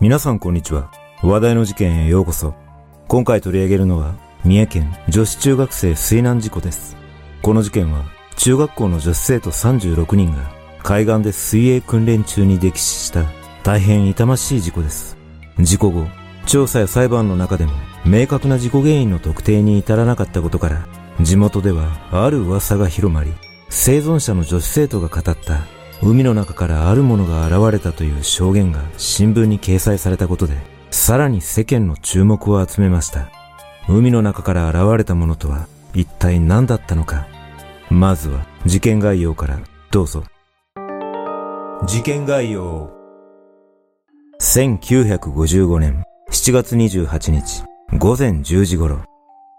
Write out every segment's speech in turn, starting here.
皆さんこんにちは。話題の事件へようこそ。今回取り上げるのは、三重県女子中学生水難事故です。この事件は、中学校の女子生徒36人が海岸で水泳訓練中に溺死した大変痛ましい事故です。事故後、調査や裁判の中でも明確な事故原因の特定に至らなかったことから、地元ではある噂が広まり、生存者の女子生徒が語った海の中からあるものが現れたという証言が新聞に掲載されたことで、さらに世間の注目を集めました。海の中から現れたものとは一体何だったのか。まずは事件概要からどうぞ。事件概要。1955年7月28日午前10時頃、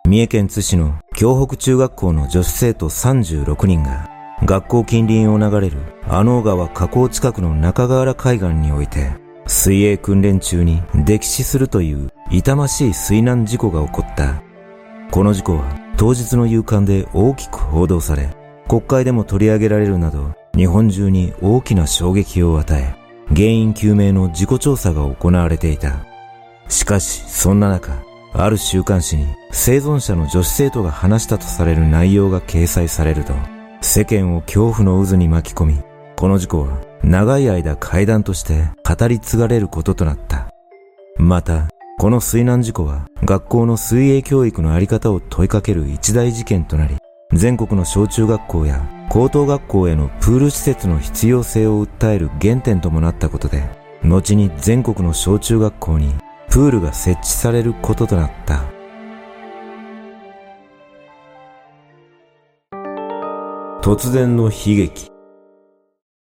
三重県津市の京北中学校の女子生徒36人が学校近隣を流れる阿能川河口近くの中川原海岸において水泳訓練中に溺死するという痛ましい水難事故が起こった。この事故は当日の夕刊で大きく報道され、国会でも取り上げられるなど日本中に大きな衝撃を与え、原因究明の事故調査が行われていた。しかし、そんな中、ある週刊誌に生存者の女子生徒が話したとされる内容が掲載されると、世間を恐怖の渦に巻き込み、この事故は長い間階段として語り継がれることとなった。また、この水難事故は学校の水泳教育のあり方を問いかける一大事件となり、全国の小中学校や高等学校へのプール施設の必要性を訴える原点ともなったことで、後に全国の小中学校にプールが設置されることとなった。突然の悲劇。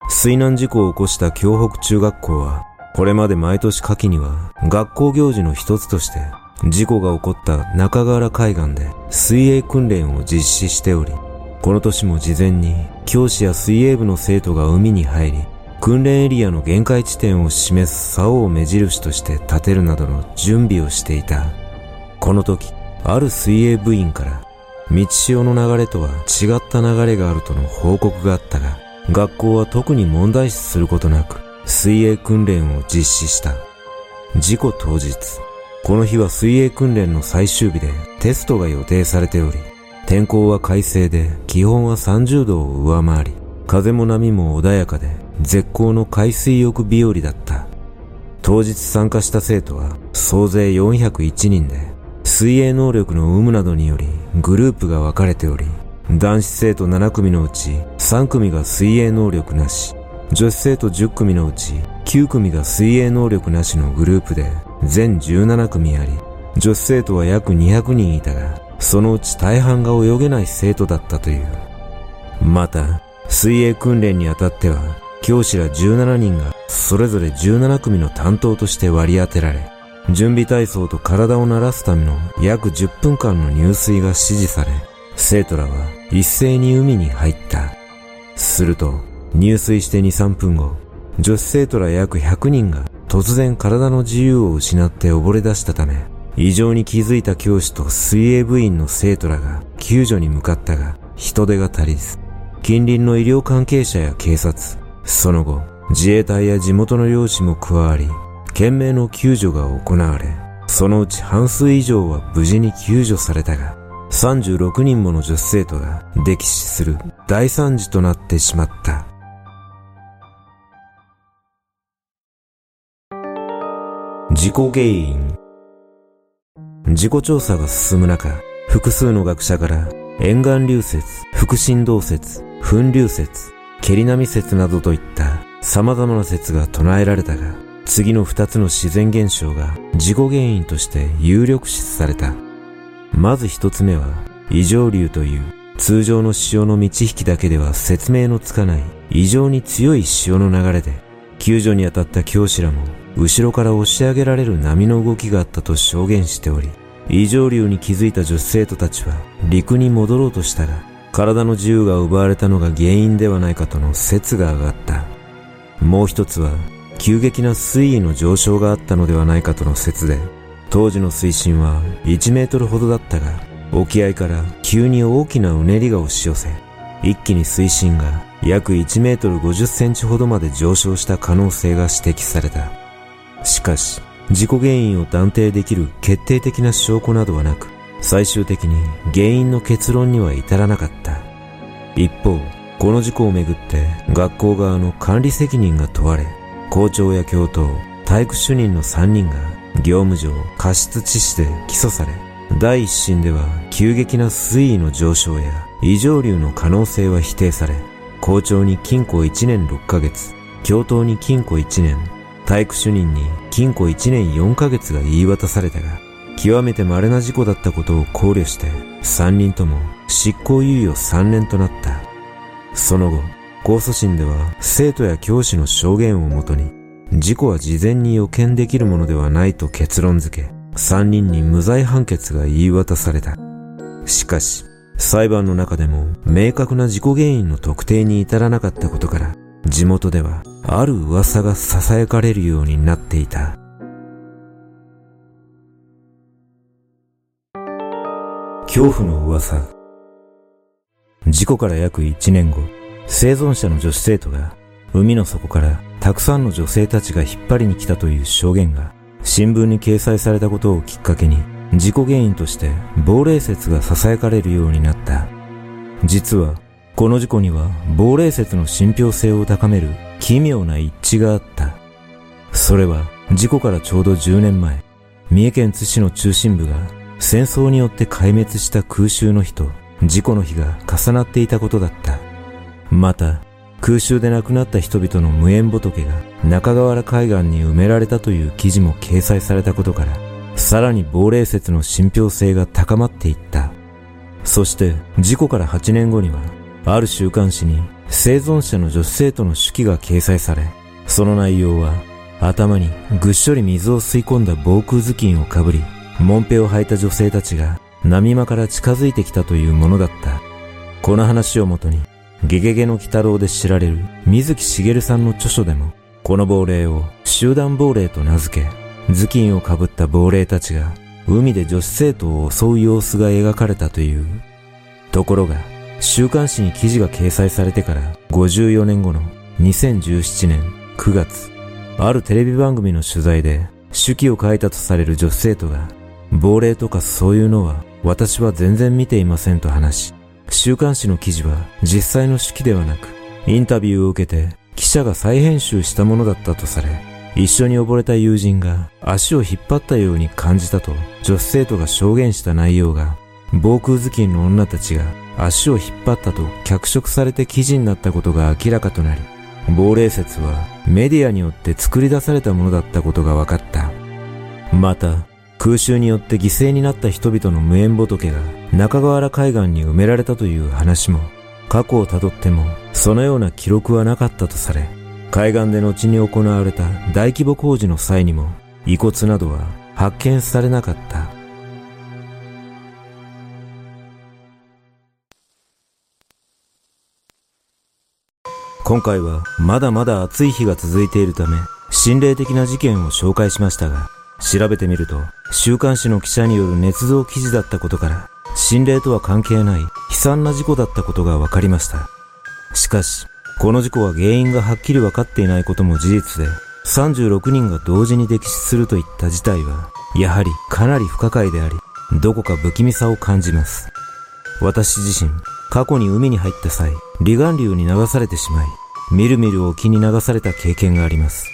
水難事故を起こした京北中学校は、これまで毎年夏季には学校行事の一つとして、事故が起こった中川原海岸で水泳訓練を実施しており、この年も事前に教師や水泳部の生徒が海に入り、訓練エリアの限界地点を示す竿を目印として立てるなどの準備をしていた。この時、ある水泳部員から道潮の流れとは違った流れがあるとの報告があったが、学校は特に問題視することなく、水泳訓練を実施した。事故当日、この日は水泳訓練の最終日でテストが予定されており、天候は快晴で気温は30度を上回り、風も波も穏やかで絶好の海水浴日和だった。当日参加した生徒は総勢401人で、水泳能力の有無などによりグループが分かれており、男子生徒7組のうち3組が水泳能力なし、女子生徒10組のうち9組が水泳能力なしのグループで全17組あり、女子生徒は約200人いたが、そのうち大半が泳げない生徒だったという。また、水泳訓練にあたっては、教師ら17人がそれぞれ17組の担当として割り当てられ、準備体操と体を慣らすための約10分間の入水が指示され、生徒らは一斉に海に入った。すると、入水して2、3分後、女子生徒ら約100人が突然体の自由を失って溺れ出したため、異常に気づいた教師と水泳部員の生徒らが救助に向かったが、人手が足りず、近隣の医療関係者や警察、その後、自衛隊や地元の漁師も加わり、懸命の救助が行われ、そのうち半数以上は無事に救助されたが、36人もの女子生徒が溺死する大惨事となってしまった。事故原因事故調査が進む中、複数の学者から沿岸流説、腹振動説、噴流説、蹴り波説などといった様々な説が唱えられたが、次の二つの自然現象が事故原因として有力視された。まず一つ目は、異常流という通常の潮の満ち引きだけでは説明のつかない異常に強い潮の流れで、救助に当たった教師らも後ろから押し上げられる波の動きがあったと証言しており、異常流に気づいた女子生徒たちは陸に戻ろうとしたが、体の自由が奪われたのが原因ではないかとの説が上がった。もう一つは急激な水位の上昇があったのではないかとの説で、当時の水深は1メートルほどだったが、沖合から急に大きなうねりが押し寄せ、一気に水深が約1メートル50センチほどまで上昇した可能性が指摘された。しかし、事故原因を断定できる決定的な証拠などはなく、最終的に原因の結論には至らなかった。一方、この事故をめぐって学校側の管理責任が問われ、校長や教頭、体育主任の3人が業務上過失致死で起訴され、第一審では急激な水位の上昇や異常流の可能性は否定され、校長に禁錮1年6ヶ月、教頭に禁錮1年、体育主任に禁錮1年4ヶ月が言い渡されたが、極めて稀な事故だったことを考慮して、3人とも執行猶予3年となった。その後、控訴審では生徒や教師の証言をもとに、事故は事前に予見できるものではないと結論付け、3人に無罪判決が言い渡された。しかし、裁判の中でも明確な事故原因の特定に至らなかったことから、地元ではある噂が囁かれるようになっていた。恐怖の噂。事故から約1年後、生存者の女子生徒が海の底からたくさんの女性たちが引っ張りに来たという証言が新聞に掲載されたことをきっかけに事故原因として亡霊説が囁かれるようになった。実はこの事故には亡霊説の信憑性を高める奇妙な一致があった。それは事故からちょうど10年前、三重県津市の中心部が戦争によって壊滅した空襲の日と事故の日が重なっていたことだった。また、空襲で亡くなった人々の無縁仏が中河原海岸に埋められたという記事も掲載されたことから、さらに亡霊説の信憑性が高まっていった。そして事故から8年後には、ある週刊誌に生存者の女子生徒の手記が掲載され、その内容は頭にぐっしょり水を吸い込んだ防空頭巾をかぶり、もんぺを履いた女性たちが波間から近づいてきたというものだった。この話をもとに、ゲゲゲの鬼太郎で知られる水木しげるさんの著書でも、この亡霊を集団亡霊と名付け、頭巾をかぶった亡霊たちが海で女子生徒を襲う様子が描かれたという。ところが、週刊誌に記事が掲載されてから54年後の2017年9月、あるテレビ番組の取材で手記を書いたとされる女子生徒が、亡霊とかそういうのは私は全然見ていませんと話し、週刊誌の記事は実際の手記ではなく、インタビューを受けて記者が再編集したものだったとされ、一緒に溺れた友人が足を引っ張ったように感じたと女子生徒が証言した内容が、防空頭巾の女たちが足を引っ張ったと脚色されて記事になったことが明らかとなり、亡霊説はメディアによって作り出されたものだったことが分かった。また、空襲によって犠牲になった人々の無縁仏が中河原海岸に埋められたという話も、過去をたどってもそのような記録はなかったとされ、海岸で後に行われた大規模工事の際にも遺骨などは発見されなかった。今回はまだまだ暑い日が続いているため、心霊的な事件を紹介しましたが、調べてみると、週刊誌の記者による捏造記事だったことから、心霊とは関係ない悲惨な事故だったことが分かりました。しかし、この事故は原因がはっきり分かっていないことも事実で、36人が同時に溺死するといった事態は、やはりかなり不可解であり、どこか不気味さを感じます。私自身、過去に海に入った際、離岸流に流されてしまい、みるみる沖に流された経験があります。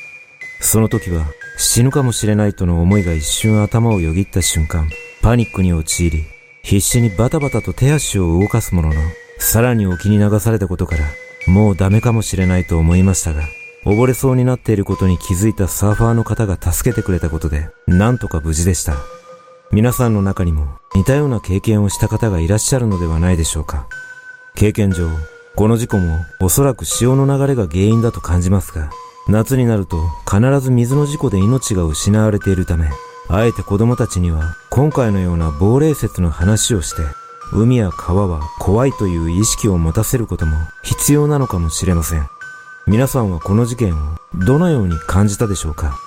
その時は、死ぬかもしれないとの思いが一瞬頭をよぎった瞬間、パニックに陥り、必死にバタバタと手足を動かすものの、さらに沖に流されたことから、もうダメかもしれないと思いましたが、溺れそうになっていることに気づいたサーファーの方が助けてくれたことで、なんとか無事でした。皆さんの中にも似たような経験をした方がいらっしゃるのではないでしょうか。経験上、この事故もおそらく潮の流れが原因だと感じますが、夏になると必ず水の事故で命が失われているため、あえて子供たちには今回のような亡霊説の話をして、海や川は怖いという意識を持たせることも必要なのかもしれません。皆さんはこの事件をどのように感じたでしょうか？